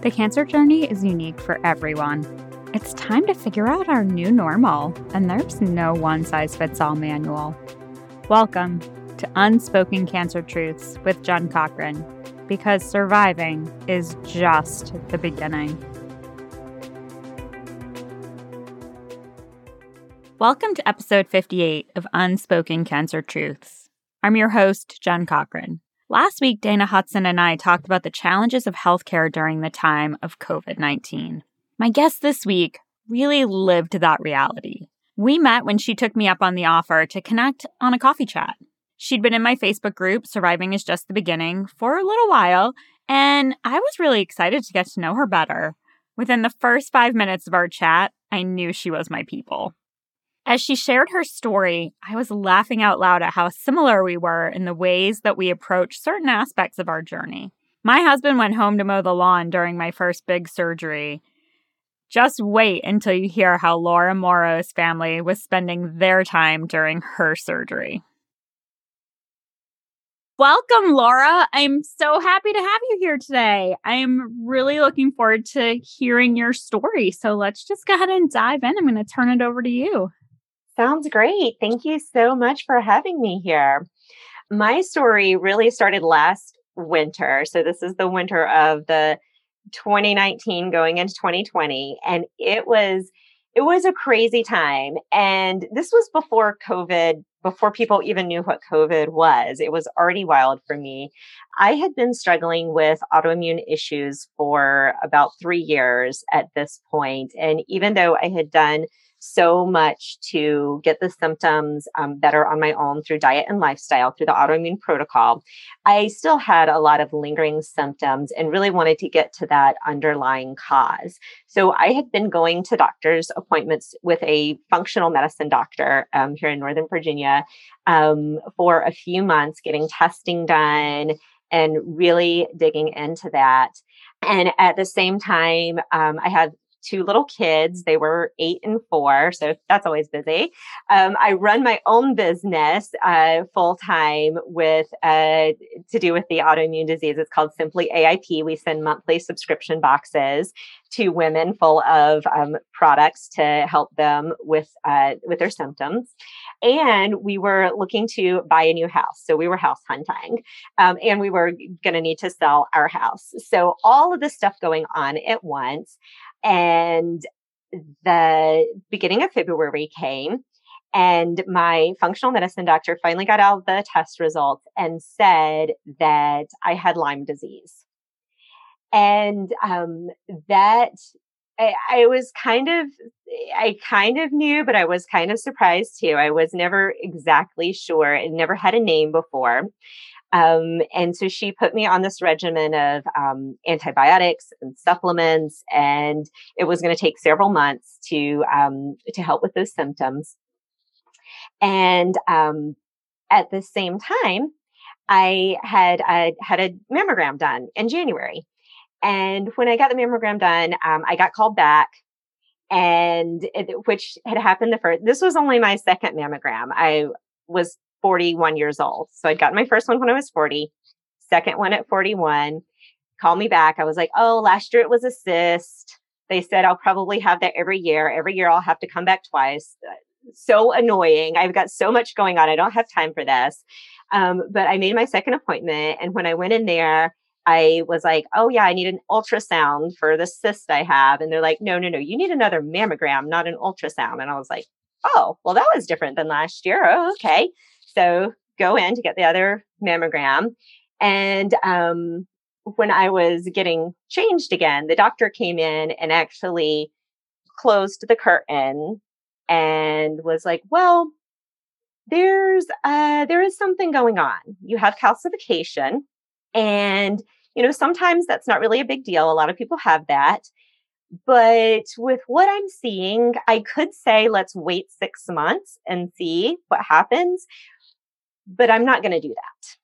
The cancer journey is unique for everyone. It's time to figure out our new normal, and there's no one size fits all manual. Welcome to Unspoken Cancer Truths with Jen Cochran, because surviving is just the beginning. Welcome to episode 58 of Unspoken Cancer Truths. I'm your host, Jen Cochran. Last week, Dana Hudson and I talked about the challenges of healthcare during the time of COVID 19. My guest this week really lived that reality. We met when she took me up on the offer to connect on a coffee chat. She'd been in my Facebook group, Surviving is Just the Beginning, for a little while, and I was really excited to get to know her better. Within the first five minutes of our chat, I knew she was my people. As she shared her story, I was laughing out loud at how similar we were in the ways that we approach certain aspects of our journey. My husband went home to mow the lawn during my first big surgery. Just wait until you hear how Laura Morrow's family was spending their time during her surgery. Welcome, Laura. I'm so happy to have you here today. I am really looking forward to hearing your story. So let's just go ahead and dive in. I'm going to turn it over to you. Sounds great. Thank you so much for having me here. My story really started last winter. So, this is the winter of the 2019 going into 2020. And it was it was a crazy time. And this was before COVID, before people even knew what COVID was. It was already wild for me. I had been struggling with autoimmune issues for about three years at this point. And even though I had done so much to get the symptoms um, better on my own through diet and lifestyle through the autoimmune protocol. I still had a lot of lingering symptoms and really wanted to get to that underlying cause. So I had been going to doctor's appointments with a functional medicine doctor um, here in Northern Virginia um, for a few months, getting testing done and really digging into that. And at the same time, um, I had two little kids. They were eight and four, so that's always busy. Um, I run my own business uh, full time with uh, to do with the autoimmune disease. It's called Simply AIP. We send monthly subscription boxes to women full of um, products to help them with uh, with their symptoms. And we were looking to buy a new house, so we were house hunting, um, and we were going to need to sell our house. So all of this stuff going on at once. And the beginning of February came, and my functional medicine doctor finally got out the test results and said that I had Lyme disease. And um, that I, I, was kind of, I kind of knew, but I was kind of surprised too. I was never exactly sure. It never had a name before. Um, and so she put me on this regimen of um, antibiotics and supplements, and it was going to take several months to um, to help with those symptoms. And um, at the same time, I had I had a mammogram done in January, and when I got the mammogram done, um, I got called back and it, which had happened the first this was only my second mammogram i was 41 years old. So I'd gotten my first one when I was 40, second one at 41. Call me back. I was like, oh, last year it was a cyst. They said I'll probably have that every year. Every year I'll have to come back twice. So annoying. I've got so much going on. I don't have time for this. Um, but I made my second appointment. And when I went in there, I was like, oh, yeah, I need an ultrasound for the cyst I have. And they're like, no, no, no, you need another mammogram, not an ultrasound. And I was like, oh, well, that was different than last year. Oh, okay. So go in to get the other mammogram. And um, when I was getting changed again, the doctor came in and actually closed the curtain and was like, well, there's uh, there is something going on. You have calcification, and you know sometimes that's not really a big deal. A lot of people have that, but with what I'm seeing, I could say let's wait six months and see what happens but I'm not going to do that.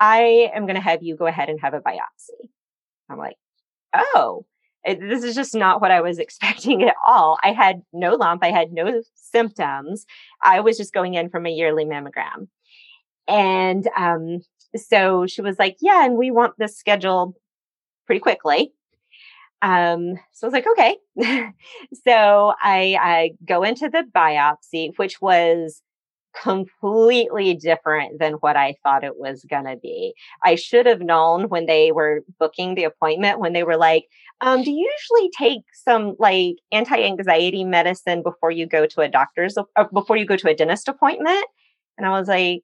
I am going to have you go ahead and have a biopsy. I'm like, oh, it, this is just not what I was expecting at all. I had no lump, I had no symptoms. I was just going in from a yearly mammogram. And um, so she was like, yeah, and we want this scheduled pretty quickly. Um, so I was like, okay. so I, I go into the biopsy, which was completely different than what I thought it was going to be. I should have known when they were booking the appointment, when they were like, um, do you usually take some like anti anxiety medicine before you go to a doctor's, uh, before you go to a dentist appointment? And I was like,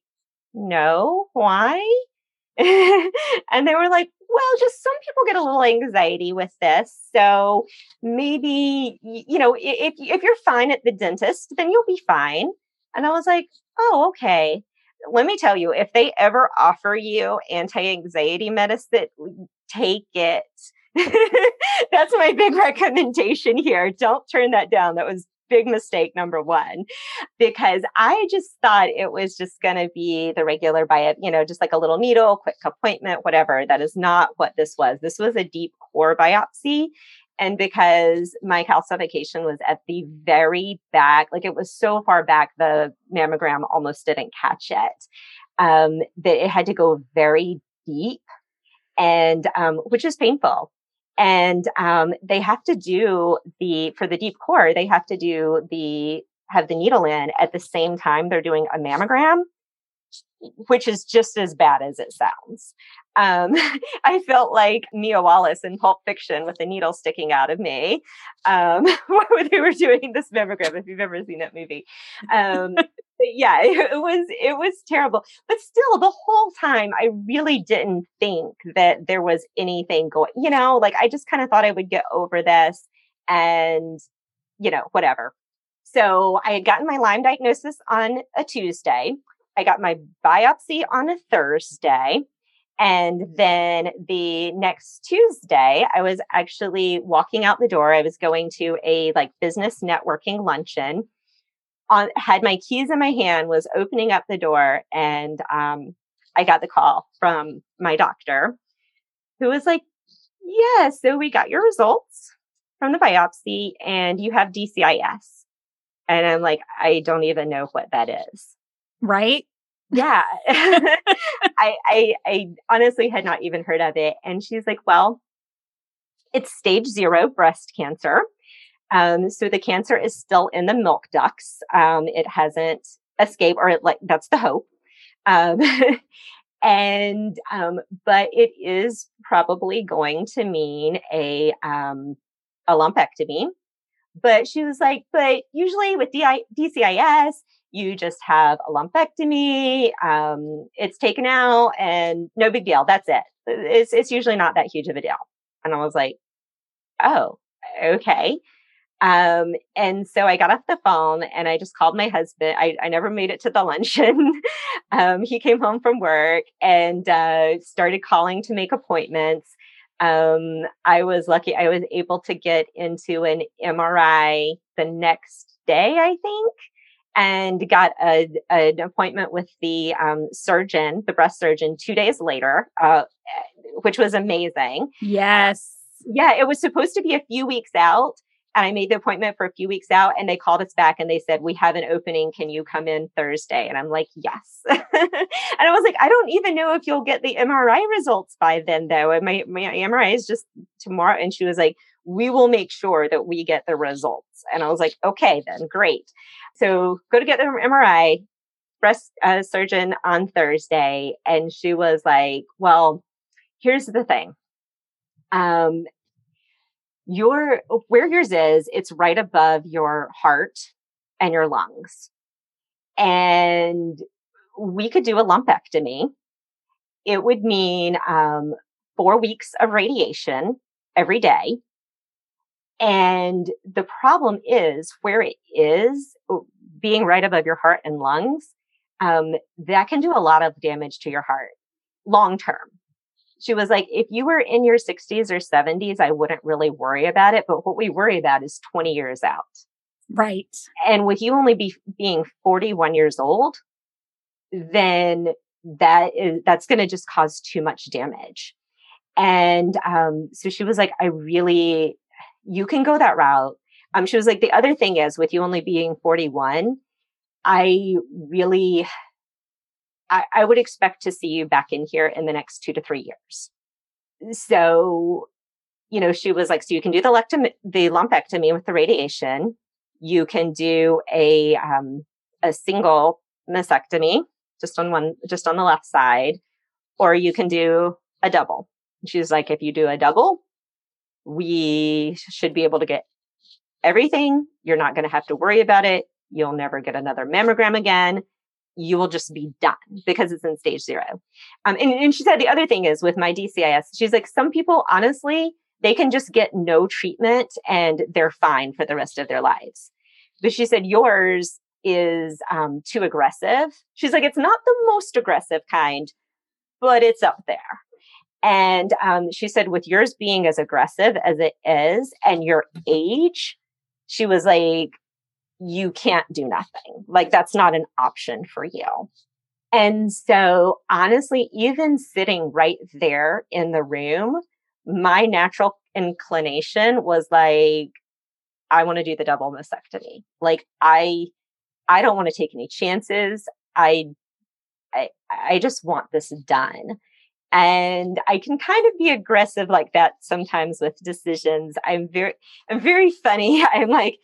no, why? and they were like, well, just some people get a little anxiety with this. So maybe, you know, if, if you're fine at the dentist, then you'll be fine. And I was like, oh, okay. Let me tell you, if they ever offer you anti anxiety medicine, take it. That's my big recommendation here. Don't turn that down. That was big mistake number one because i just thought it was just going to be the regular biopsy you know just like a little needle quick appointment whatever that is not what this was this was a deep core biopsy and because my calcification was at the very back, like it was so far back, the mammogram almost didn't catch it. Um, that it had to go very deep and, um, which is painful. And, um, they have to do the, for the deep core, they have to do the, have the needle in at the same time they're doing a mammogram which is just as bad as it sounds. Um, I felt like Mia Wallace in Pulp Fiction with a needle sticking out of me um, they were doing this mammogram. If you've ever seen that movie, um, yeah, it, it was it was terrible. But still, the whole time, I really didn't think that there was anything going. You know, like I just kind of thought I would get over this, and you know, whatever. So I had gotten my Lyme diagnosis on a Tuesday. I got my biopsy on a Thursday. And then the next Tuesday, I was actually walking out the door. I was going to a like business networking luncheon. On had my keys in my hand, was opening up the door, and um, I got the call from my doctor, who was like, "Yeah, so we got your results from the biopsy, and you have DCIS." And I'm like, "I don't even know what that is." Right? Yeah. I, I, I honestly had not even heard of it. And she's like, well, it's stage zero breast cancer. Um, so the cancer is still in the milk ducts. Um, it hasn't escaped, or it, like that's the hope. Um, and um, but it is probably going to mean a um, a lumpectomy. But she was like, but usually with DI- DCIS, you just have a lumpectomy, um, it's taken out, and no big deal. That's it. It's it's usually not that huge of a deal. And I was like, oh, okay. Um, and so I got off the phone and I just called my husband. I, I never made it to the luncheon. um, he came home from work and uh, started calling to make appointments. Um, I was lucky. I was able to get into an MRI the next day, I think and got a, an appointment with the um, surgeon, the breast surgeon, two days later, uh, which was amazing. Yes. Yeah, it was supposed to be a few weeks out. And I made the appointment for a few weeks out, and they called us back and they said, We have an opening. Can you come in Thursday? And I'm like, Yes. and I was like, I don't even know if you'll get the MRI results by then, though. And my, my MRI is just tomorrow. And she was like, We will make sure that we get the results. And I was like, Okay, then great. So go to get the MRI, breast uh, surgeon on Thursday. And she was like, well, here's the thing. Um, your, where yours is, it's right above your heart and your lungs. And we could do a lumpectomy. It would mean, um, four weeks of radiation every day and the problem is where it is being right above your heart and lungs, um, that can do a lot of damage to your heart long term. She was like, if you were in your 60s or 70s, I wouldn't really worry about it. But what we worry about is 20 years out. Right. And with you only be being 41 years old, then that is that's going to just cause too much damage. And um, so she was like, I really you can go that route. Um, she was like, the other thing is with you only being 41, I really, I, I would expect to see you back in here in the next two to three years. So, you know, she was like, so you can do the, lectom- the lumpectomy with the radiation. You can do a, um, a single mastectomy just on one, just on the left side, or you can do a double. She's like, if you do a double, we should be able to get everything. You're not going to have to worry about it. You'll never get another mammogram again. You will just be done because it's in stage zero. Um, and, and she said the other thing is with my DCIS, she's like, some people honestly, they can just get no treatment and they're fine for the rest of their lives. But she said, yours is um, too aggressive. She's like, it's not the most aggressive kind, but it's up there. And um, she said, with yours being as aggressive as it is and your age, she was like, you can't do nothing. Like, that's not an option for you. And so, honestly, even sitting right there in the room, my natural inclination was like, I want to do the double mastectomy. Like, I, I don't want to take any chances. I, I, I just want this done. And I can kind of be aggressive like that sometimes with decisions. I'm very, I'm very funny. I'm like,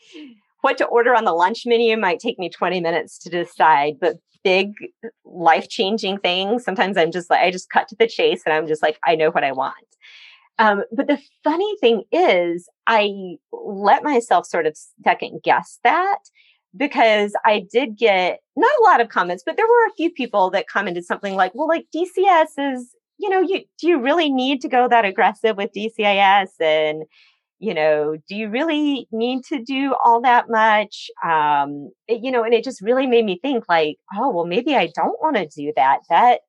what to order on the lunch menu might take me 20 minutes to decide, but big life changing things, sometimes I'm just like, I just cut to the chase and I'm just like, I know what I want. Um, but the funny thing is, I let myself sort of second guess that because I did get not a lot of comments, but there were a few people that commented something like, well, like DCS is, you know, you do you really need to go that aggressive with DCIS? And, you know, do you really need to do all that much? Um, it, you know, and it just really made me think like, oh, well, maybe I don't want to do that. That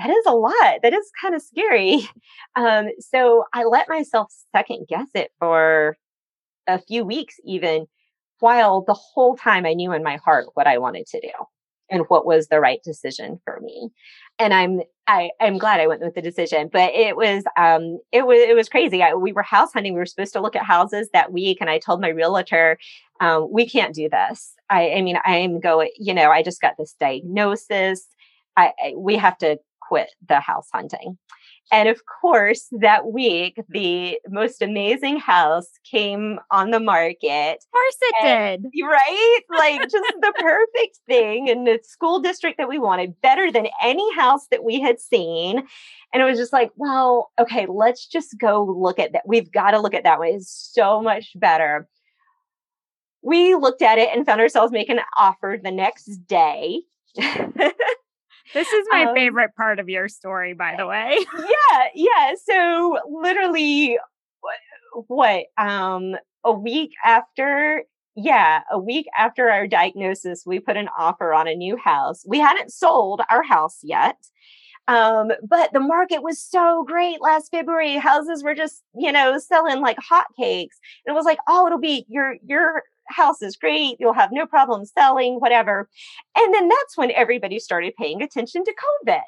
that is a lot. That is kind of scary. Um, so I let myself second guess it for a few weeks, even while the whole time I knew in my heart what I wanted to do and what was the right decision for me. And I'm I, I'm glad I went with the decision, but it was um it was it was crazy. I, we were house hunting. We were supposed to look at houses that week, and I told my realtor, um, "We can't do this. I, I mean, I'm going. You know, I just got this diagnosis. I, I we have to quit the house hunting." And of course, that week, the most amazing house came on the market. Of course it and, did. Right? Like just the perfect thing in the school district that we wanted, better than any house that we had seen. And it was just like, well, okay, let's just go look at that. We've got to look at that one. It's so much better. We looked at it and found ourselves making an offer the next day. This is my um, favorite part of your story, by the way. yeah, yeah. So literally, what, what um, a week after yeah, a week after our diagnosis, we put an offer on a new house. We hadn't sold our house yet. Um, but the market was so great last February. Houses were just, you know, selling like hotcakes. And it was like, oh, it'll be your your house is great. You'll have no problem selling, whatever. And then that's when everybody started paying attention to COVID.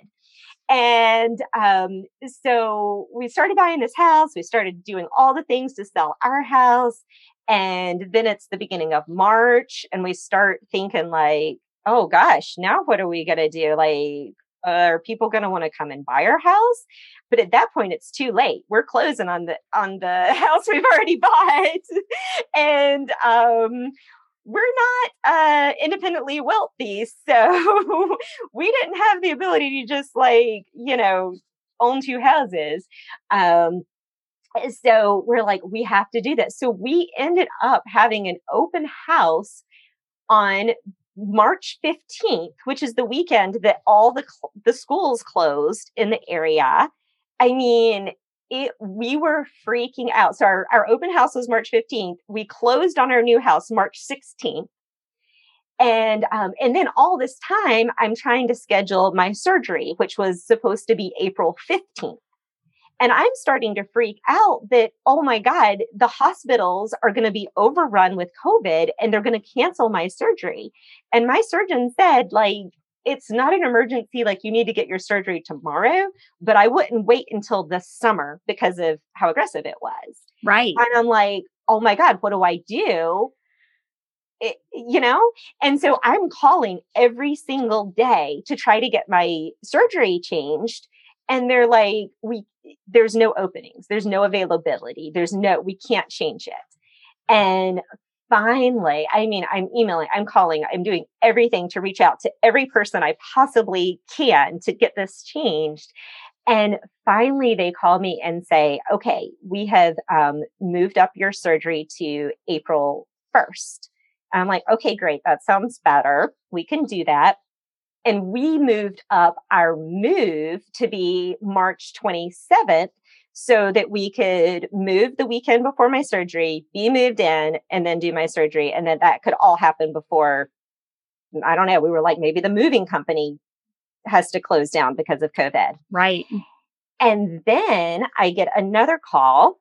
And um, so we started buying this house. We started doing all the things to sell our house. And then it's the beginning of March, and we start thinking, like, oh gosh, now what are we going to do? Like, are people going to want to come and buy our house? But at that point, it's too late. We're closing on the on the house we've already bought, and um, we're not uh, independently wealthy, so we didn't have the ability to just like you know own two houses. Um, so we're like, we have to do that. So we ended up having an open house on March 15th, which is the weekend that all the the schools closed in the area. I mean, it we were freaking out. So our, our open house was March 15th. We closed on our new house March 16th. And um, and then all this time I'm trying to schedule my surgery, which was supposed to be April 15th. And I'm starting to freak out that, oh my God, the hospitals are going to be overrun with COVID and they're going to cancel my surgery. And my surgeon said, like, it's not an emergency, like you need to get your surgery tomorrow, but I wouldn't wait until the summer because of how aggressive it was. Right. And I'm like, oh my God, what do I do? It, you know? And so I'm calling every single day to try to get my surgery changed And they're like, we, there's no openings, there's no availability, there's no, we can't change it. And finally, I mean, I'm emailing, I'm calling, I'm doing everything to reach out to every person I possibly can to get this changed. And finally, they call me and say, okay, we have um, moved up your surgery to April 1st. I'm like, okay, great. That sounds better. We can do that. And we moved up our move to be March 27th so that we could move the weekend before my surgery, be moved in, and then do my surgery. And then that could all happen before, I don't know, we were like, maybe the moving company has to close down because of COVID. Right. And then I get another call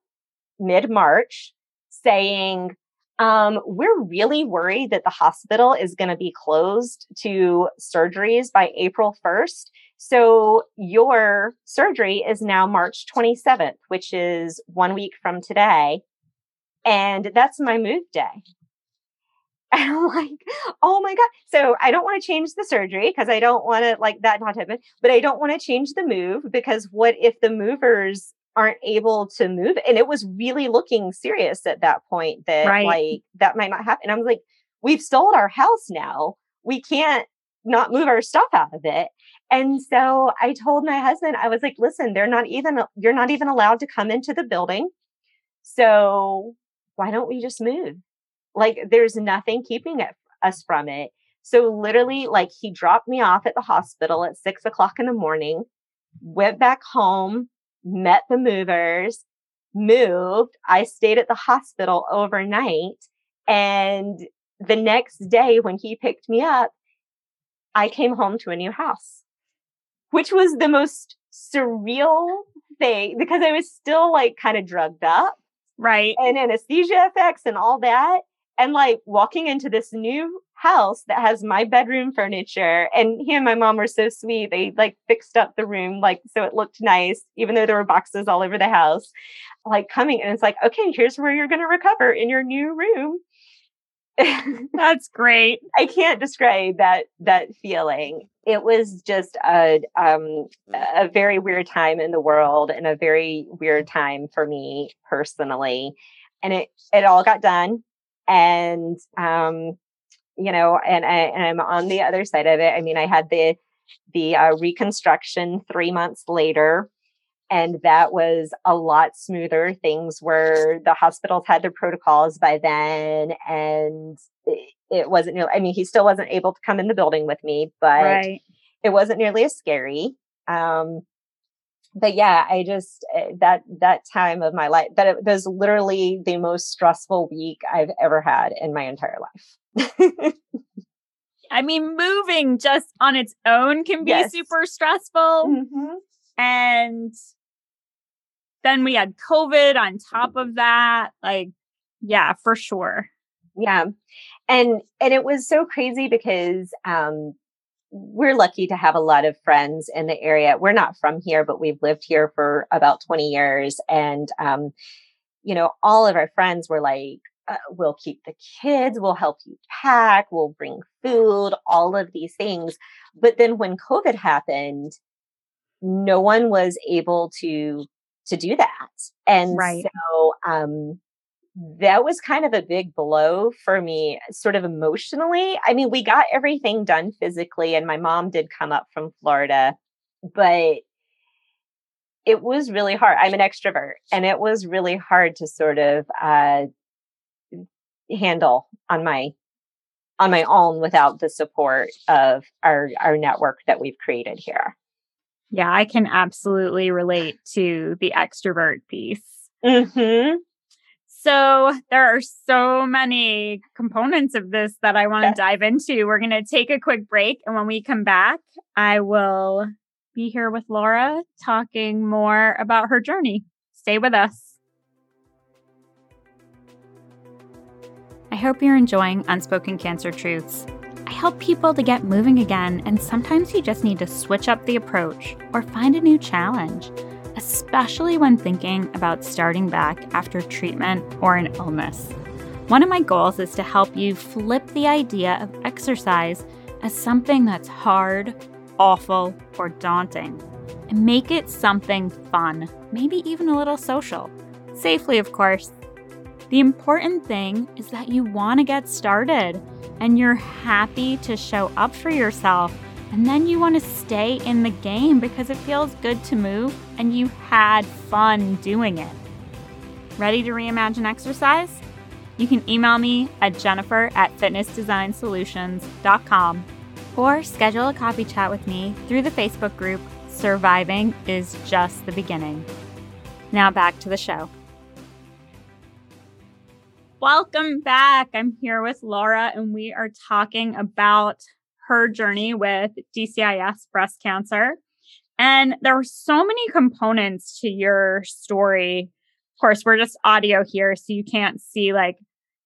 mid March saying, um, we're really worried that the hospital is going to be closed to surgeries by April 1st. So your surgery is now March 27th, which is one week from today. And that's my move day. And I'm like, oh my God. So I don't want to change the surgery because I don't want to like that not happen, but I don't want to change the move because what if the movers aren't able to move. And it was really looking serious at that point that right. like that might not happen. I was like, we've sold our house now. We can't not move our stuff out of it. And so I told my husband, I was like, listen, they're not even, you're not even allowed to come into the building. So why don't we just move? Like there's nothing keeping it, us from it. So literally, like he dropped me off at the hospital at six o'clock in the morning, went back home, met the movers, moved. I stayed at the hospital overnight. And the next day when he picked me up, I came home to a new house, which was the most surreal thing because I was still like kind of drugged up. Right. And anesthesia effects and all that. And like walking into this new house that has my bedroom furniture. And he and my mom were so sweet. They like fixed up the room like so it looked nice, even though there were boxes all over the house. Like coming and it's like, okay, here's where you're gonna recover in your new room. That's great. I can't describe that that feeling. It was just a um a very weird time in the world and a very weird time for me personally. And it it all got done. And um you know, and, I, I'm on the other side of it. I mean, I had the the uh, reconstruction three months later, and that was a lot smoother. Things where the hospitals had their protocols by then, and it, it wasn't. I mean, he still wasn't able to come in the building with me, but right. it wasn't nearly as scary. Um, but yeah, I just eh, that that time of my life that it was literally the most stressful week I've ever had in my entire life. I mean, moving just on its own can be yes. super stressful. Mm-hmm. And then we had COVID on top of that. Like, yeah, for sure. Yeah. And and it was so crazy because um we're lucky to have a lot of friends in the area. We're not from here, but we've lived here for about 20 years. And um, you know, all of our friends were like, uh, we'll keep the kids, we'll help you pack, we'll bring food, all of these things. But then when COVID happened, no one was able to to do that. And right. so um that was kind of a big blow for me, sort of emotionally. I mean, we got everything done physically, and my mom did come up from Florida, but it was really hard. I'm an extrovert, and it was really hard to sort of uh, handle on my on my own without the support of our our network that we've created here. Yeah, I can absolutely relate to the extrovert piece. Mm-hmm. So there are so many components of this that I want to dive into. We're going to take a quick break. And when we come back, I will be here with Laura talking more about her journey. Stay with us. Hope you're enjoying Unspoken Cancer Truths. I help people to get moving again, and sometimes you just need to switch up the approach or find a new challenge, especially when thinking about starting back after treatment or an illness. One of my goals is to help you flip the idea of exercise as something that's hard, awful, or daunting and make it something fun, maybe even a little social. Safely, of course. The important thing is that you want to get started and you're happy to show up for yourself. And then you want to stay in the game because it feels good to move and you had fun doing it. Ready to reimagine exercise? You can email me at jennifer at fitnessdesignsolutions.com or schedule a coffee chat with me through the Facebook group Surviving is Just the Beginning. Now back to the show. Welcome back. I'm here with Laura, and we are talking about her journey with DCIS breast cancer. And there were so many components to your story. Of course, we're just audio here, so you can't see. Like,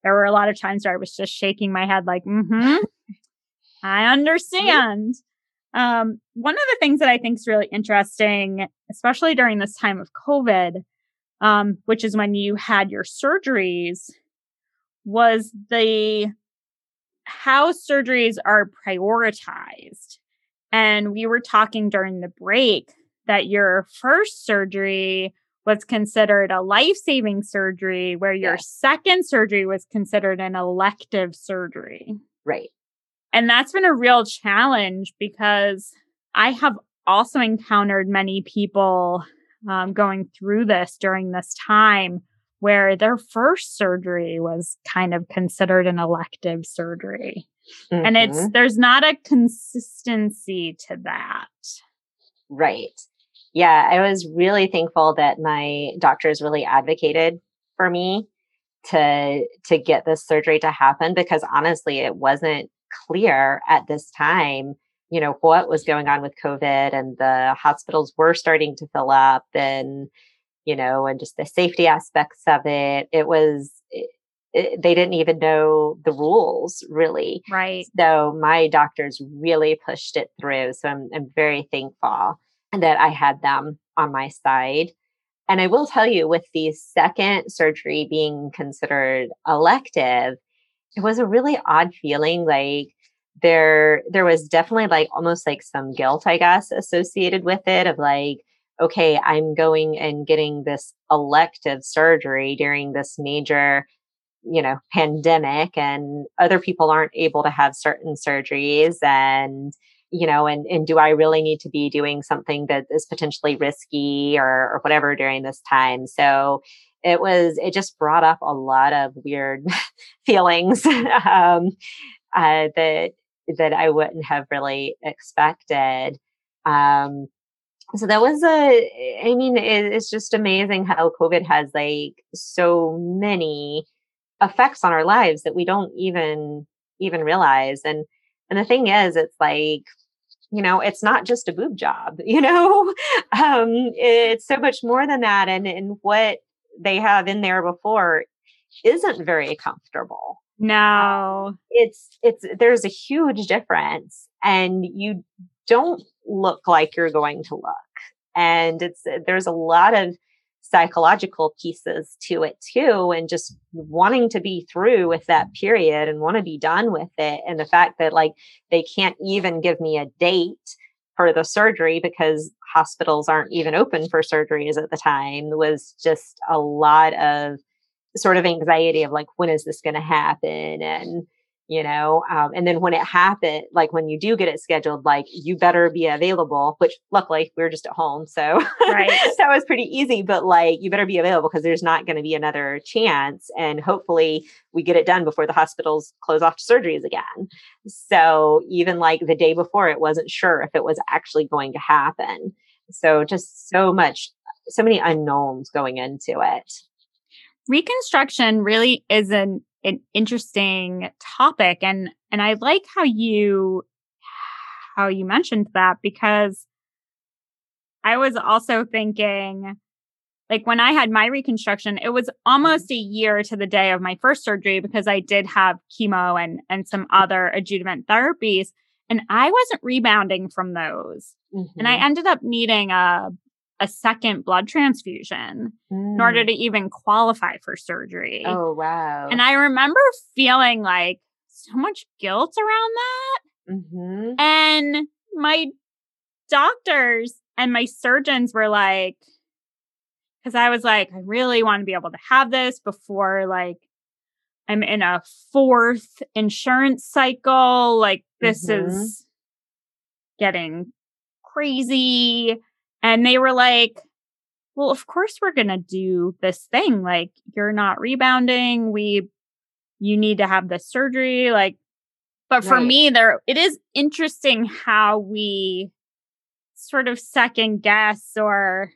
there were a lot of times where I was just shaking my head, like, mm hmm, I understand. Um, one of the things that I think is really interesting, especially during this time of COVID, um, which is when you had your surgeries, was the how surgeries are prioritized. And we were talking during the break that your first surgery was considered a life saving surgery, where your second surgery was considered an elective surgery. Right. And that's been a real challenge because I have also encountered many people um, going through this during this time where their first surgery was kind of considered an elective surgery. Mm-hmm. And it's, mm-hmm. there's not a consistency to that. Right. Yeah. I was really thankful that my doctors really advocated for me to to get this surgery to happen because honestly it wasn't clear at this time, you know, what was going on with COVID and the hospitals were starting to fill up and, you know, and just the safety aspects of it. It was, it, it, they didn't even know the rules really. Right. So my doctors really pushed it through. So I'm, I'm very thankful that I had them on my side. And I will tell you, with the second surgery being considered elective, it was a really odd feeling like there there was definitely like almost like some guilt i guess associated with it of like okay i'm going and getting this elective surgery during this major you know pandemic and other people aren't able to have certain surgeries and you know and and do i really need to be doing something that is potentially risky or or whatever during this time so it was it just brought up a lot of weird feelings um, uh, that that I wouldn't have really expected. Um, so that was a i mean it, it's just amazing how covid has like so many effects on our lives that we don't even even realize and and the thing is it's like you know it's not just a boob job you know um it's so much more than that and and what they have in there before isn't very comfortable. No. It's it's there's a huge difference and you don't look like you're going to look. And it's eh, there's a lot of psychological pieces to it too and just wanting to be through with that period and want to be done with it and the fact that like they can't even give me a date for the surgery because hospitals aren't even open for surgeries at the time was just a lot of sort of anxiety of like when is this going to happen and you know um, and then when it happened like when you do get it scheduled like you better be available which luckily we are just at home so right. that was pretty easy but like you better be available because there's not going to be another chance and hopefully we get it done before the hospitals close off to surgeries again. So even like the day before it wasn't sure if it was actually going to happen. So just so much so many unknowns going into it. Reconstruction really is an interesting topic and and I like how you how you mentioned that because I was also thinking like when I had my reconstruction it was almost a year to the day of my first surgery because I did have chemo and and some other adjuvant therapies and I wasn't rebounding from those mm-hmm. and I mm-hmm. ended up needing a a second blood transfusion mm. in order mm. to even qualify for surgery. Oh, wow. And I remember feeling like so much guilt around that. Mm-hmm. And my doctors, and my surgeons were like, because I was like, I really want to be able to have this before like I'm in a fourth insurance cycle. Like this mm-hmm. is getting crazy. And they were like, well, of course we're going to do this thing. Like you're not rebounding. We, you need to have this surgery. Like, but for right. me, there, it is interesting how we sort of second guess or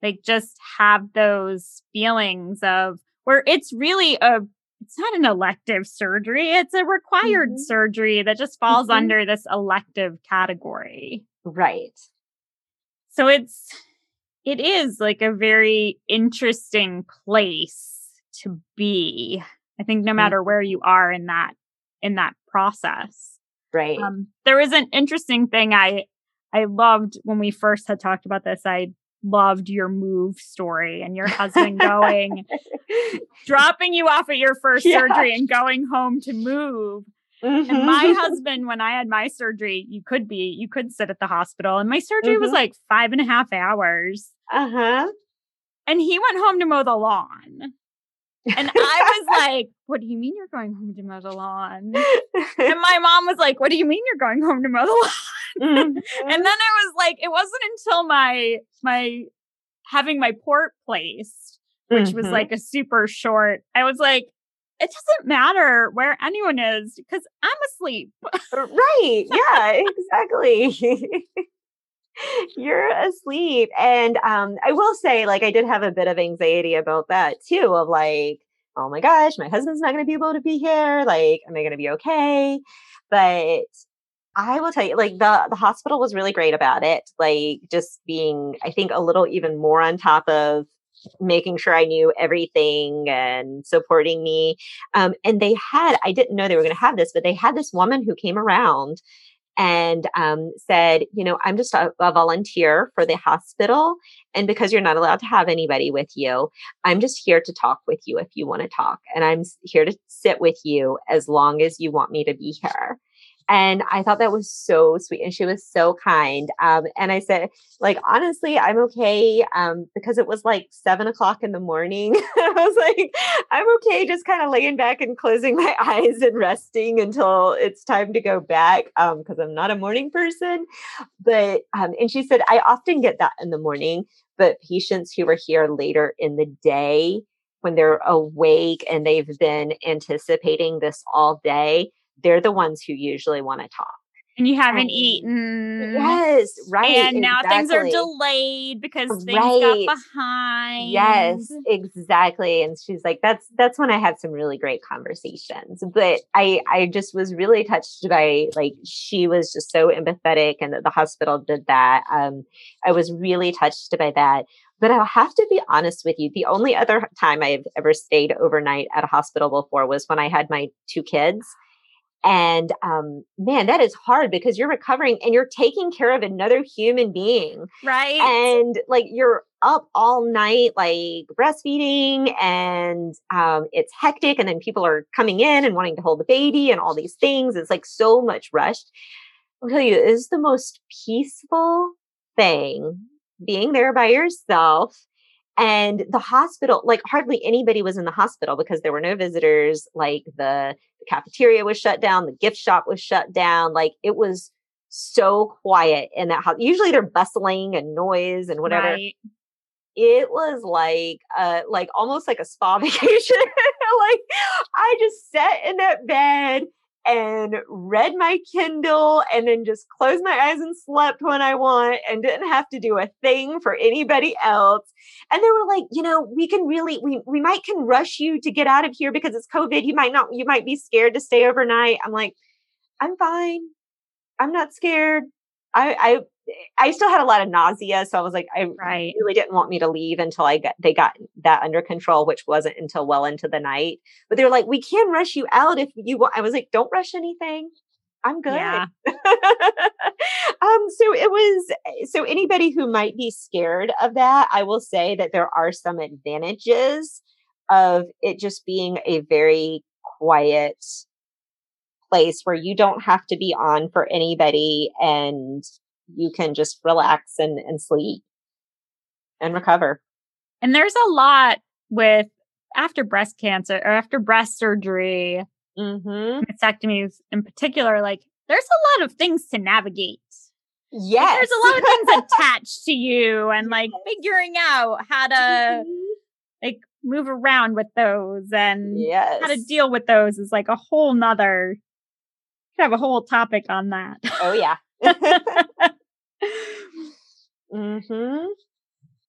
like just have those feelings of where it's really a it's not an elective surgery it's a required mm-hmm. surgery that just falls mm-hmm. under this elective category right so it's it is like a very interesting place to be i think no mm-hmm. matter where you are in that in that process right um, there was an interesting thing i i loved when we first had talked about this i loved your move story and your husband going, dropping you off at your first yeah. surgery and going home to move. Mm-hmm. And my husband, when I had my surgery, you could be, you could sit at the hospital. And my surgery mm-hmm. was like five and a half hours. Uh huh. And he went home to mow the lawn. And I was like, What do you mean you're going home to mow the lawn? And my mom was like, What do you mean you're going home to mow the lawn? Mm-hmm. and then it was like, it wasn't until my my having my port placed, which mm-hmm. was like a super short, I was like, it doesn't matter where anyone is because I'm asleep. Right. Yeah, exactly. You're asleep. And um, I will say, like, I did have a bit of anxiety about that too, of like, oh my gosh, my husband's not going to be able to be here. Like, am I going to be okay? But I will tell you, like the the hospital was really great about it. Like just being, I think, a little even more on top of making sure I knew everything and supporting me. Um, and they had, I didn't know they were going to have this, but they had this woman who came around and um, said, you know, I'm just a, a, volunteer for the hospital. And because you're not allowed to have anybody with you, I'm just here to talk with you if you want to talk. And I'm here to sit with you as long as you want me to be here. And I thought that was so sweet. And she was so kind. Um, and I said, like, honestly, I'm okay. Um, because it was like seven o'clock in the morning. I was like, I'm okay just kind of laying back and closing my eyes and resting until it's time to go back. Um, because I'm not a morning person. But um, and she said, I often get that in the morning, but patients who are here later in the day when they're awake and they've been anticipating this all day they're the ones who usually want to talk. And you haven't and, eaten. Yes, right. And now things are delayed because things right. got behind. Yes, exactly. And she's like, that's that's when I had some really great conversations. But I I just was really touched by like she was just so empathetic and that the hospital did that. Um I was really touched by that. But I'll have to be honest with you. The only other time I've ever stayed overnight at a hospital before was when I had my two kids. And um, man, that is hard because you're recovering and you're taking care of another human being. Right. And like you're up all night, like breastfeeding, and um, it's hectic. And then people are coming in and wanting to hold the baby and all these things. It's like so much rushed. I'll tell you, it is the most peaceful thing being there by yourself and the hospital like hardly anybody was in the hospital because there were no visitors like the, the, cafeteria was shut down the gift shop was shut down like it was so quiet in that house usually they're bustling and noise and whatever right. it was like uh like almost like a spa vacation like i just sat in that bed and read my Kindle and then just closed my eyes and slept when I want and didn't have to do a thing for anybody else. And they were like, you know, we can really, we, we might can rush you to get out of here because it's COVID. You might not, you might be scared to stay overnight. I'm like, I'm fine. I'm not scared. I, I, I still had a lot of nausea, so I was like, I right. really didn't want me to leave until I got they got that under control, which wasn't until well into the night. But they were like, we can rush you out if you want. I was like, don't rush anything. I'm good. Yeah. um, so it was so anybody who might be scared of that, I will say that there are some advantages of it just being a very quiet place where you don't have to be on for anybody and you can just relax and, and sleep and recover. And there's a lot with after breast cancer or after breast surgery, mm-hmm. mastectomies in particular, like there's a lot of things to navigate. Yes. Like, there's a lot of things attached to you and like figuring out how to mm-hmm. like move around with those and yes. how to deal with those is like a whole nother could have a whole topic on that. Oh yeah. mm-hmm.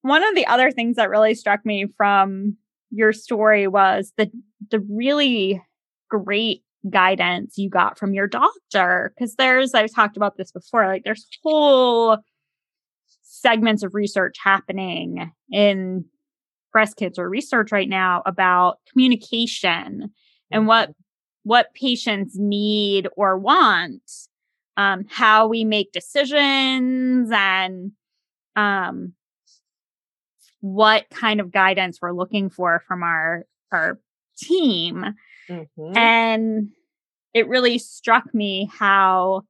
One of the other things that really struck me from your story was the the really great guidance you got from your doctor because there's I've talked about this before like there's whole segments of research happening in breast cancer research right now about communication and what mm-hmm. what patients need or want um, how we make decisions and um, what kind of guidance we're looking for from our our team mm-hmm. and it really struck me how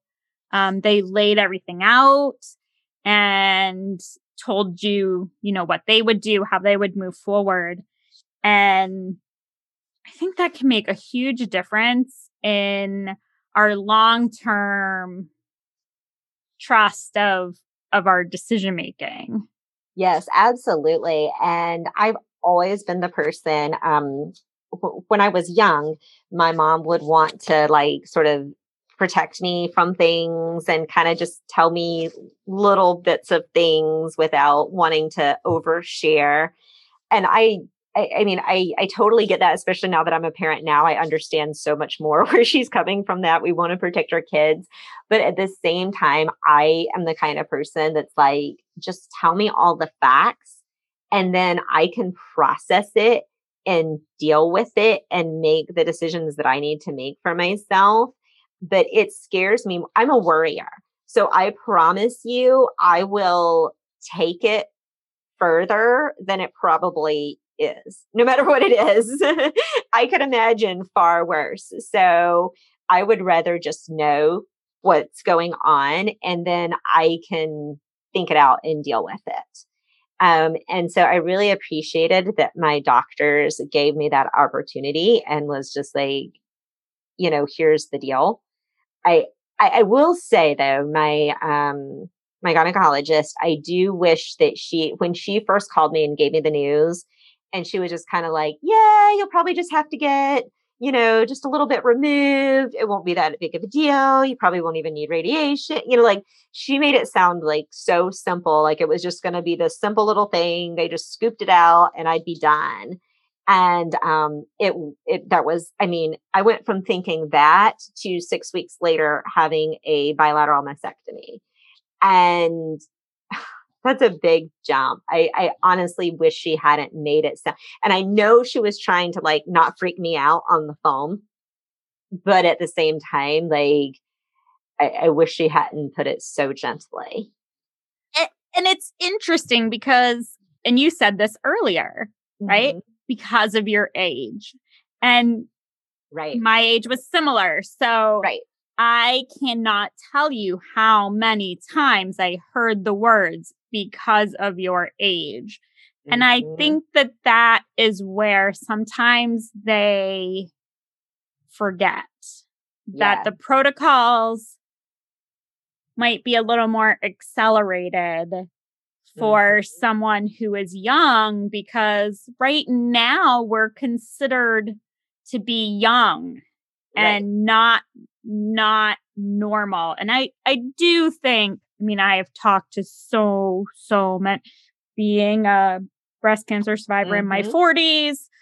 um, they laid everything out and told you you know what they would do how they would move forward and i think that can make a huge difference in our long term trust of of our decision making Yes, absolutely. And I've always been the person, um, when I was young, my mom would want to like sort of protect me from things and kind of just tell me little bits of things without wanting to overshare. And I I, I, mean, I, I totally get that, especially now that I'm a parent now. I understand so much more where she's coming from that. We want to protect our kids. But at the same time, I am the kind of person that's like, just tell me all the facts and then I can process it and deal with it and make the decisions that I need to make for myself. But it scares me. I'm a worrier. So I promise you, I will take it further than it probably is, no matter what it is. I could imagine far worse. So I would rather just know what's going on and then I can think it out and deal with it. Um, and so I really appreciated that my doctors gave me that opportunity and was just like, you know, here's the deal. I, I, I will say though, my, um, my gynecologist, I do wish that she, when she first called me and gave me the news, and she was just kind of like, yeah, you'll probably just have to get, you know, just a little bit removed. It won't be that big of a deal. You probably won't even need radiation. You know, like she made it sound like so simple, like it was just going to be this simple little thing. They just scooped it out and I'd be done. And um, it, it that was, I mean, I went from thinking that to six weeks later having a bilateral mastectomy. And that's a big jump. I, I honestly wish she hadn't made it sound. And I know she was trying to like not freak me out on the phone, but at the same time, like I, I wish she hadn't put it so gently. And, and it's interesting because, and you said this earlier, mm-hmm. right? Because of your age, and right, my age was similar. So right. I cannot tell you how many times I heard the words because of your age. Mm-hmm. And I mm-hmm. think that that is where sometimes they forget that the protocols might be a little more accelerated for mm-hmm. someone who is young because right now we're considered to be young right. and not not normal. And I, I do think, mean, I have talked to so, so many, being a breast cancer survivor mm-hmm. in my 40s. Mm-hmm.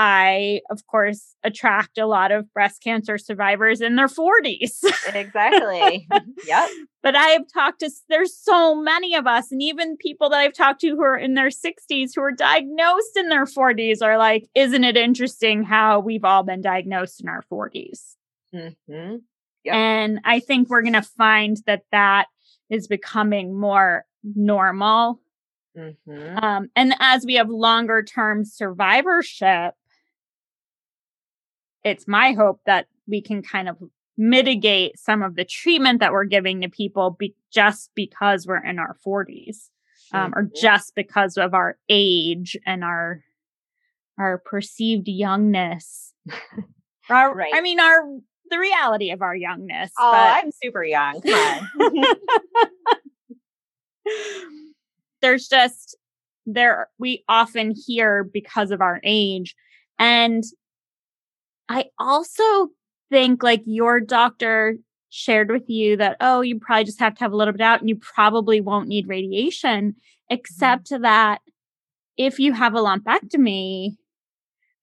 I, of course, attract a lot of breast cancer survivors in their 40s. exactly. yep. But I have talked to, there's so many of us, and even people that I've talked to who are in their 60s who are diagnosed in their 40s are like, isn't it interesting how we've all been diagnosed in our 40s? Mm-hmm. Yep. And I think we're going to find that that is becoming more normal. Mm-hmm. Um, and as we have longer term survivorship, it's my hope that we can kind of mitigate some of the treatment that we're giving to people be- just because we're in our 40s um, or Mhm. just because of our age and our our perceived youngness Our- Right. i mean our the reality of our youngness Oh, but I'm super young. There's just there we often hear because of our age and i also think like your doctor shared with you that oh you probably just have to have a little bit out and you probably won't need radiation mm-hmm. except that if you have a lumpectomy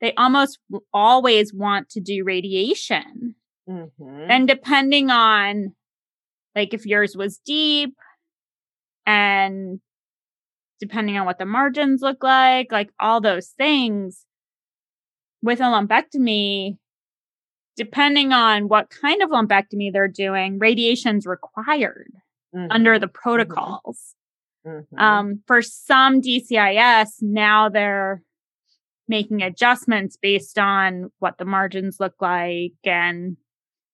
they almost always want to do radiation Mhm. and depending on like if yours was deep and depending on what the margins look like, like all those things with a lumpectomy, depending on what kind of lumpectomy they're doing, radiation's required under Mhm. the protocols. Mhm. Um, for some DCIS, now they're making adjustments based on what the margins look like and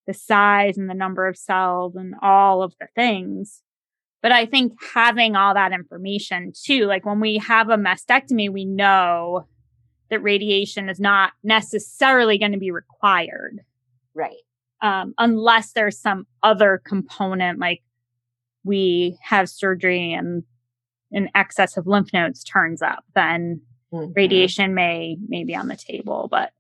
the size and the number of cells and all of the things. But I think having all that information too, like when we have a mastectomy, we know that radiation is not necessarily going to be required right. um, unless there's some other component like we have surgery and an excess of lymph nodes turns up, then Mhm. radiation may may be on the table. But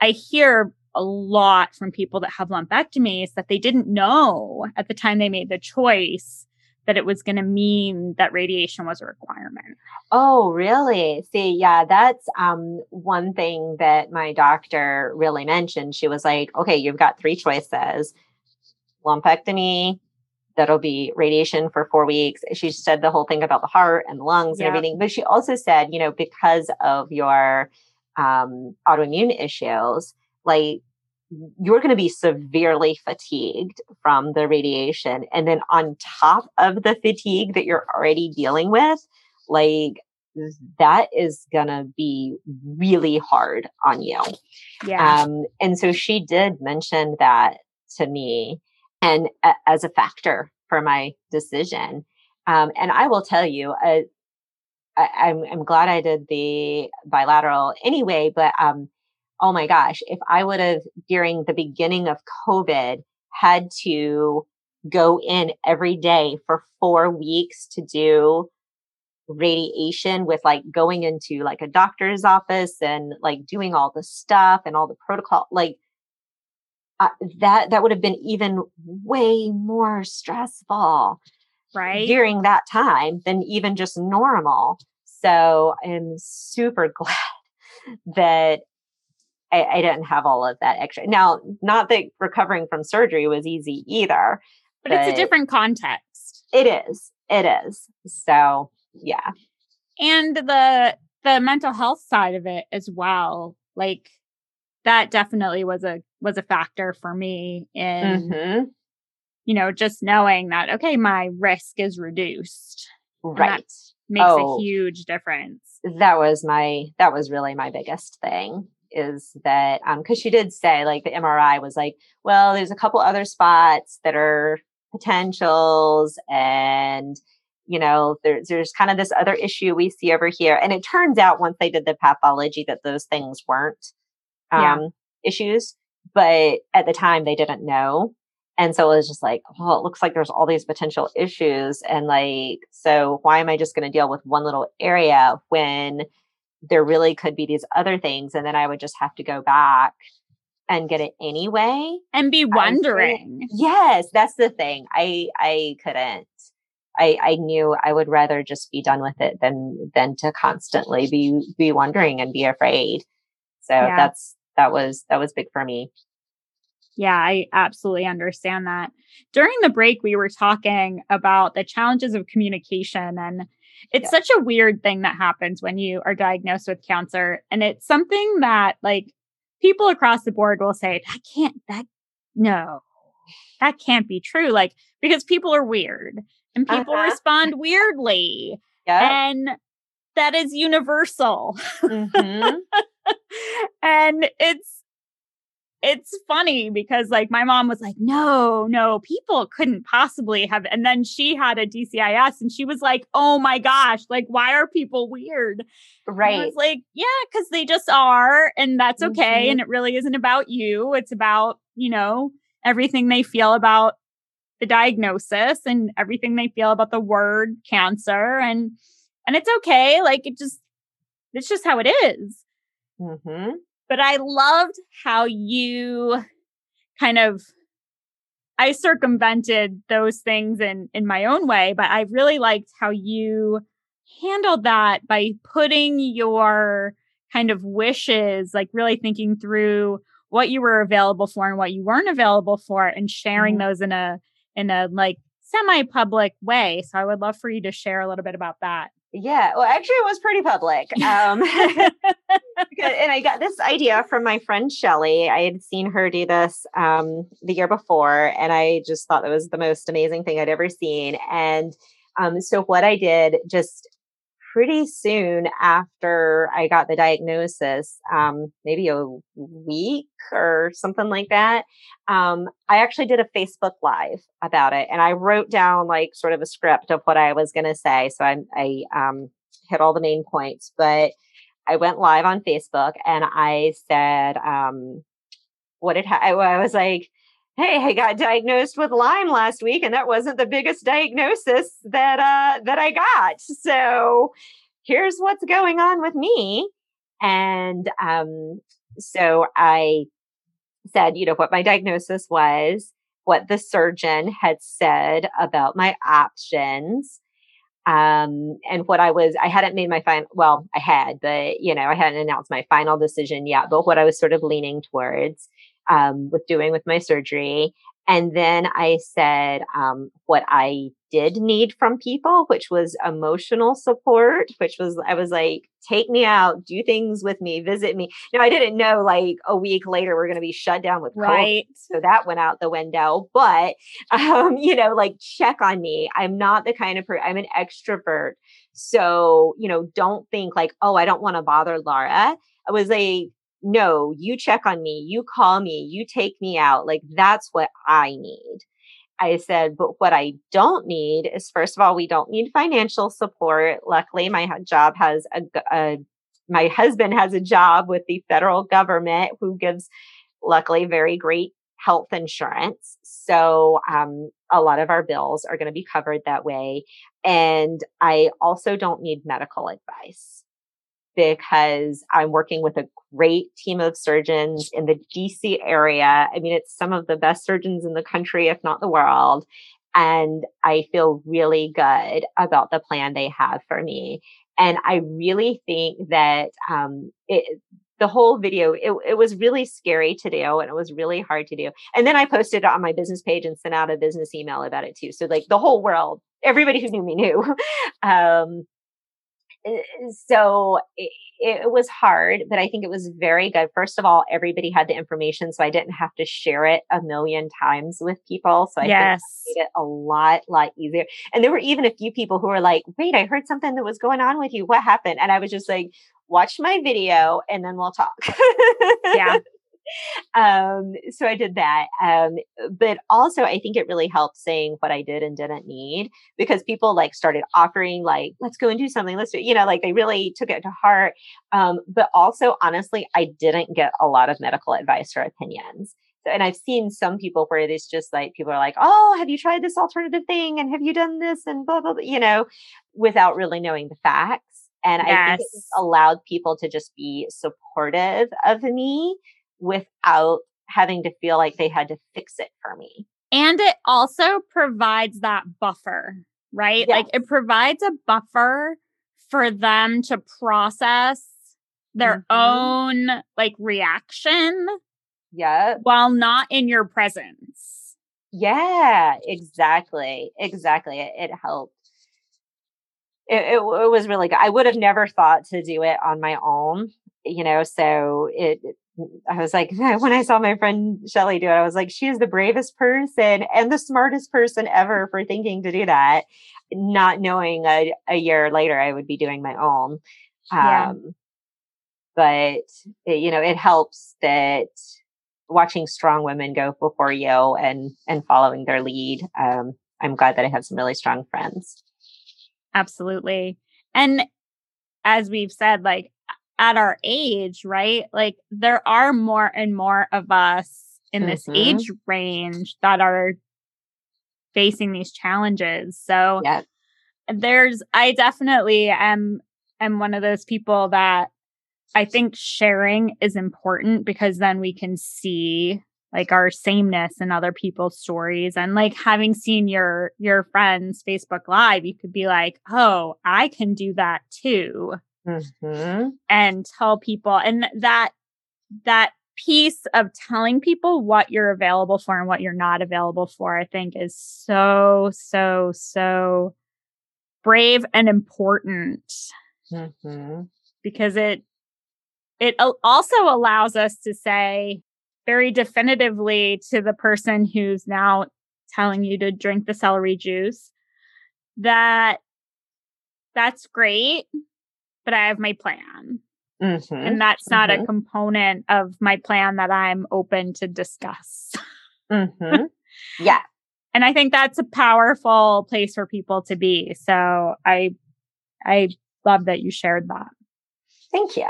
I hear a lot from people that have lumpectomies that they didn't know at the time they made the choice that it was going to mean that radiation was a requirement. Oh, really? See, yeah, that's um one thing that my doctor really mentioned. She was like, "Okay, you've got three choices: lumpectomy, that'll be radiation for four weeks." She said the whole thing about the heart and the lungs Yeah. and everything, but she also said, you know, because of your um, autoimmune issues, like you're going to be severely fatigued from the radiation, and then on top of the fatigue that you're already dealing with, like that is gonna be really hard on you. Yeah. Um, and so she did mention that to me and a- as a factor for my decision. Um, and I will tell you, uh, I, I'm, I'm glad I did the bilateral anyway, but um, oh my gosh, if I would have during the beginning of COVID had to go in every day for four weeks to do radiation with like going into like a doctor's office and like doing all the stuff and all the protocol like uh, that that would have been even way more stressful right. during that time than even just normal so i'm super glad that I, I didn't have all of that extra now not that recovering from surgery was easy either but it's a different context. it is it is so yeah and the the mental health side of it as well like that definitely was a was a factor for me in Mhm. you know just knowing that okay my risk is reduced right makes Oh. a huge difference that was my that was really my biggest thing is that um because she did say like the mri was like well there's a couple other spots that are potentials and you know there's there's kind of this other issue we see over here. And it turns out once they did the pathology that those things weren't um Yeah. issues but at the time they didn't know. And so it was just like well it looks like there's all these potential issues. And like so why am i just going to deal with one little area when there really could be these other things and then i would just have to go back and get it anyway. And be wondering. Yes that's the thing. I i couldn't. I i knew i would rather just be done with it than than to constantly be be wondering and be afraid. So Yeah. that's that was that was big for me. Yeah, I absolutely understand that. During the break, we were talking about the challenges of communication, and it's Yeah. such a weird thing that happens when you are diagnosed with cancer. And it's something that, like, people across the board will say, that can't, that, no, that can't be true. Like, because people are weird and people Uh-huh. respond weirdly, yeah and that is universal. Mhm. and it's it's funny because like my mom was like, no, no, people couldn't possibly have. And then she had a DCIS and she was like, oh my gosh, like, why are people weird? Right. I was like, yeah, because they just are. And that's okay. Mm-hmm. And it really isn't about you. It's about, you know, everything they feel about the diagnosis and everything they feel about the word cancer. And, and it's okay. Like it just, it's just how it is. Mm-hmm. But I loved how you kind of I circumvented those things in in my own way, but I really liked how you handled that by putting your kind of wishes, like really thinking through what you were available for and what you weren't available for and sharing mm-hmm. those in a in a like semi-public way. So I would love for you to share a little bit about that. Yeah, well, actually, it was pretty public. Um, and I got this idea from my friend Shelly. I had seen her do this um, the year before, and I just thought that was the most amazing thing I'd ever seen. And um, so, what I did just pretty soon after I got the diagnosis, um, maybe a week or something like that, um, I actually did a Facebook Live about it, and I wrote down like sort of a script of what I was going to say. So I, I um, hit all the main points, but I went live on Facebook and I said, um, "What it ha- I was like." Hey, I got diagnosed with Lyme last week, and that wasn't the biggest diagnosis that uh, that I got. So here's what's going on with me. And um, so I said, you know, what my diagnosis was, what the surgeon had said about my options. Um, and what I was, I hadn't made my final, well, I had, but you know, I hadn't announced my final decision yet, but what I was sort of leaning towards um, with doing with my surgery. And then I said um, what I did need from people, which was emotional support, which was, I was like, take me out, do things with me, visit me. Now, I didn't know like a week later we're going to be shut down with COVID. Right. So that went out the window. But, um, you know, like check on me. I'm not the kind of person, I'm an extrovert. So, you know, don't think like, oh, I don't want to bother Laura. I was like, no, you check on me, you call me, you take me out. Like that's what I need. I said, but what I don't need is first of all, we don't need financial support. Luckily, my job has a, a my husband has a job with the federal government who gives luckily very great health insurance. So um, a lot of our bills are going to be covered that way. And I also don't need medical advice because I'm working with a great team of surgeons in the DC area. I mean, it's some of the best surgeons in the country, if not the world. And I feel really good about the plan they have for me. And I really think that um, it, the whole video, it, it was really scary to do and it was really hard to do. And then I posted it on my business page and sent out a business email about it too. So like the whole world, everybody who knew me knew. um, Eh, so it, it, was hard, but I think it was very good. First of all, everybody had the information, so I didn't have to share it a million times with people. So I yes. made it a lot, lot easier. And there were even a few people who were like, "Wait, I heard something that was going on with you. What happened?" And I was just like, "Watch my video, and then we'll talk." yeah, um, so I did that. Um, but also I think it really helped saying what I did and didn't need because people like started offering like, let's go and do something. Let's do, you know, like they really took it to heart. Um, but also honestly, I didn't get a lot of medical advice or opinions. So, and I've seen some people where it's just like people are like, "Oh, have you tried this alternative thing? And have you done this?" And blah blah, blah you know, without really knowing the facts. And yes. I think it allowed people to just be supportive of me without having to feel like they had to fix it for me. And it also provides that buffer, right? Yes. Like it provides a buffer for them to process their mm-hmm. own like reaction. Yeah. While not in your presence. Yeah, exactly. Exactly. It, it helped. It, it, it was really good. I would have never thought to do it on my own, you know, so it, I was like, when I saw my friend Shelly do it, I was like, she is the bravest person and the smartest person ever for thinking to do that, not knowing a, a year later I would be doing my own. Yeah. Um, but it, you know, it helps that watching strong women go before you and and following their lead. Um, I'm glad that I have some really strong friends. Absolutely. And as we've said, like at our age, right? Like there are more and more of us in mm-hmm. this age range that are facing these challenges. So yeah. there's I definitely am am one of those people that I think sharing is important because then we can see like our sameness in other people's stories and like having seen your your friends Facebook live you could be like oh I can do that too mm-hmm. and tell people and that that piece of telling people what you're available for and what you're not available for I think is so so so brave and important mm-hmm. because it it also allows us to say very definitively to the person who's now telling you to drink the celery juice that that's great, but I have my plan. Mm-hmm. And that's not mm-hmm. a component of my plan that I'm open to discuss. mm-hmm. Yeah. And I think that's a powerful place for people to be. So I I love that you shared that. Thank you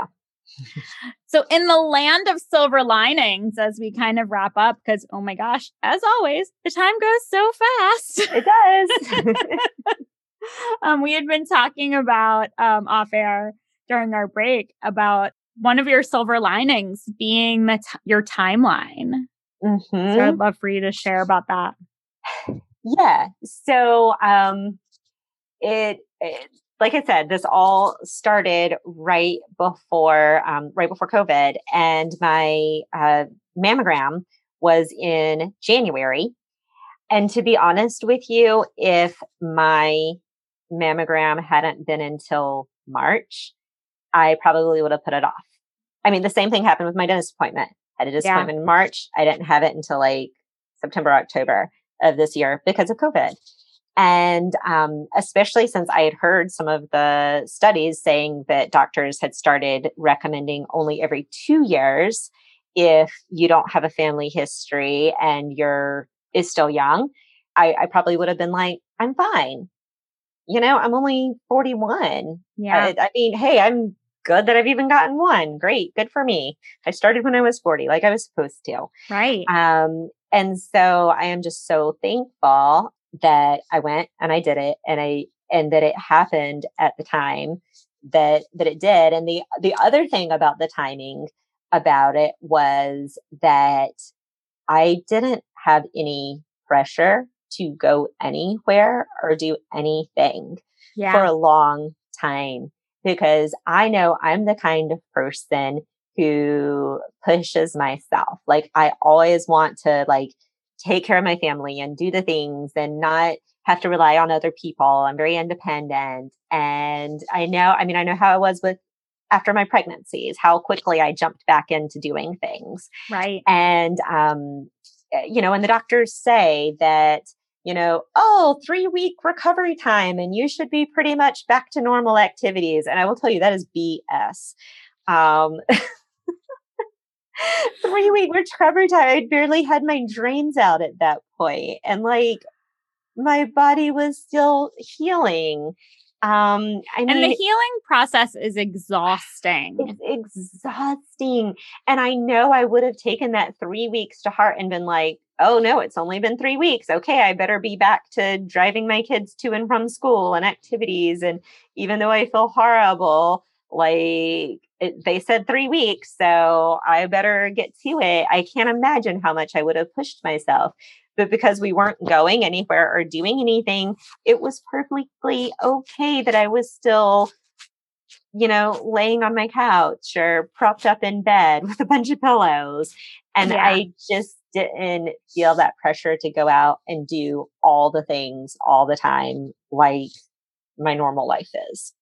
so, in the land of silver linings, as we kind of wrap up, because oh my gosh, as always, the time goes so fast. It does. um, we had been talking about um, off air during our break about one of your silver linings being the t- your timeline. Mm-hmm. So, I'd love for you to share about that. Yeah. So, um, it, it like I said, this all started right before um, right before COVID, and my uh, mammogram was in January. And to be honest with you, if my mammogram hadn't been until March, I probably would have put it off. I mean, the same thing happened with my dentist appointment. I had a dentist yeah. appointment in March. I didn't have it until like September, October of this year because of COVID. And um, especially since I had heard some of the studies saying that doctors had started recommending only every two years if you don't have a family history and you're is still young, I, I probably would have been like, I'm fine. You know, I'm only 41. Yeah. I, I mean, hey, I'm good that I've even gotten one. Great. Good for me. I started when I was 40, like I was supposed to. Right. Um, and so I am just so thankful that I went and I did it and I and that it happened at the time that that it did and the the other thing about the timing about it was that I didn't have any pressure to go anywhere or do anything yeah. for a long time because I know I'm the kind of person who pushes myself. Like I always want to like take care of my family and do the things and not have to rely on other people. I'm very independent. And I know, I mean, I know how I was with after my pregnancies, how quickly I jumped back into doing things. Right. And, um, you know, and the doctors say that, you know, oh, three week recovery time and you should be pretty much back to normal activities. And I will tell you that is BS. Um, three week recovery time. I barely had my drains out at that point, and like my body was still healing. Um, I mean, and the healing process is exhausting. It's exhausting. And I know I would have taken that three weeks to heart and been like, oh no, it's only been three weeks. Okay, I better be back to driving my kids to and from school and activities. And even though I feel horrible, like it, they said three weeks, so I better get to it. I can't imagine how much I would have pushed myself. But because we weren't going anywhere or doing anything, it was perfectly okay that I was still, you know, laying on my couch or propped up in bed with a bunch of pillows. And yeah. I just didn't feel that pressure to go out and do all the things all the time like my normal life is.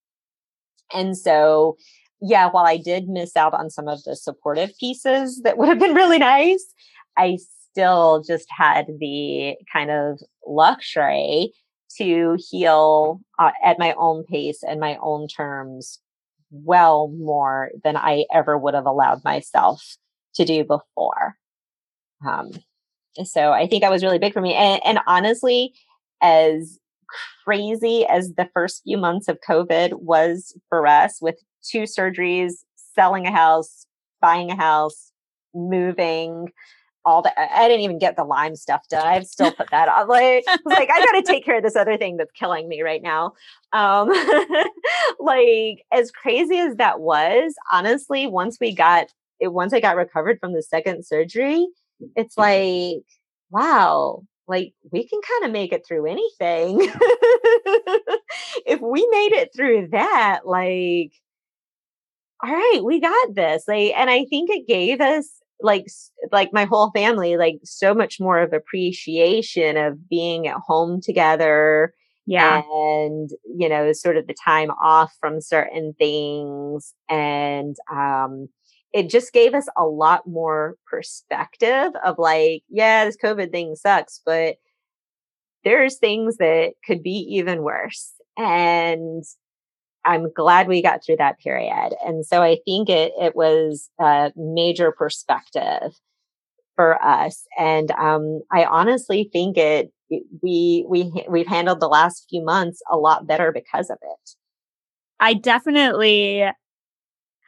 And so yeah, while I did miss out on some of the supportive pieces that would have been really nice, I still just had the kind of luxury to heal uh, at my own pace and my own terms well more than I ever would have allowed myself to do before. Um, so I think that was really big for me. And, and honestly, as crazy as the first few months of COVID was for us with two surgeries, selling a house, buying a house, moving, all the I didn't even get the Lyme stuff done. I've still put that on. Like, like I got to take care of this other thing that's killing me right now. Um, like as crazy as that was, honestly, once we got it, once I got recovered from the second surgery, it's like, wow, like we can kind of make it through anything. if we made it through that, like, all right, we got this. Like, and I think it gave us like like my whole family like so much more of appreciation of being at home together yeah. and you know sort of the time off from certain things. And um it just gave us a lot more perspective of like yeah this covid thing sucks but there's things that could be even worse. And I'm glad we got through that period. And so I think it, it was a major perspective for us. And, um, I honestly think it, we, we, we've handled the last few months a lot better because of it. I definitely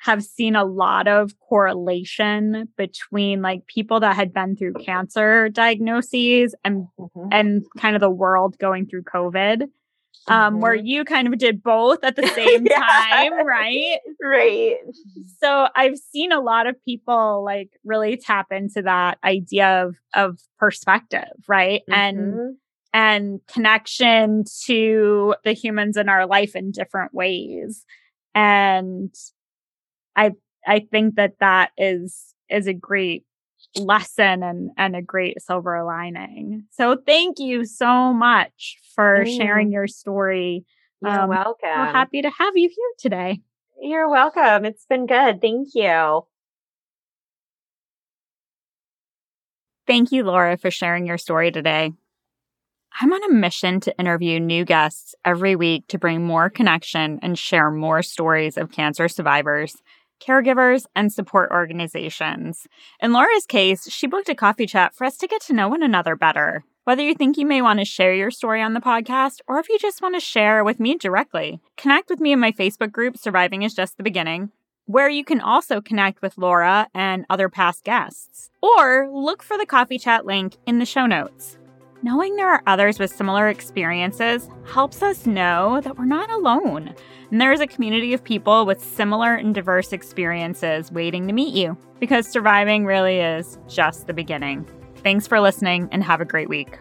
have seen a lot of correlation between like people that had been through cancer diagnoses and mm-hmm. and kind of the world going through covid um, mm-hmm. where you kind of did both at the same yeah. time, right? Right. So I've seen a lot of people like really tap into that idea of of perspective, right? Mm-hmm. And and connection to the humans in our life in different ways. And I I think that that is is a great lesson and and a great silver lining. So thank you so much for mm. sharing your story. You're um, welcome. We're happy to have you here today. You're welcome. It's been good. Thank you. Thank you, Laura, for sharing your story today. I'm on a mission to interview new guests every week to bring more connection and share more stories of cancer survivors caregivers, and support organizations. In Laura's case, she booked a coffee chat for us to get to know one another better. Whether you think you may want to share your story on the podcast or if you just want to share with me directly, connect with me in my Facebook group, Surviving is Just the Beginning, where you can also connect with Laura and other past guests. Or look for the coffee chat link in the show notes. Knowing there are others with similar experiences helps us know that we're not alone. And there is a community of people with similar and diverse experiences waiting to meet you because surviving really is just the beginning. Thanks for listening and have a great week.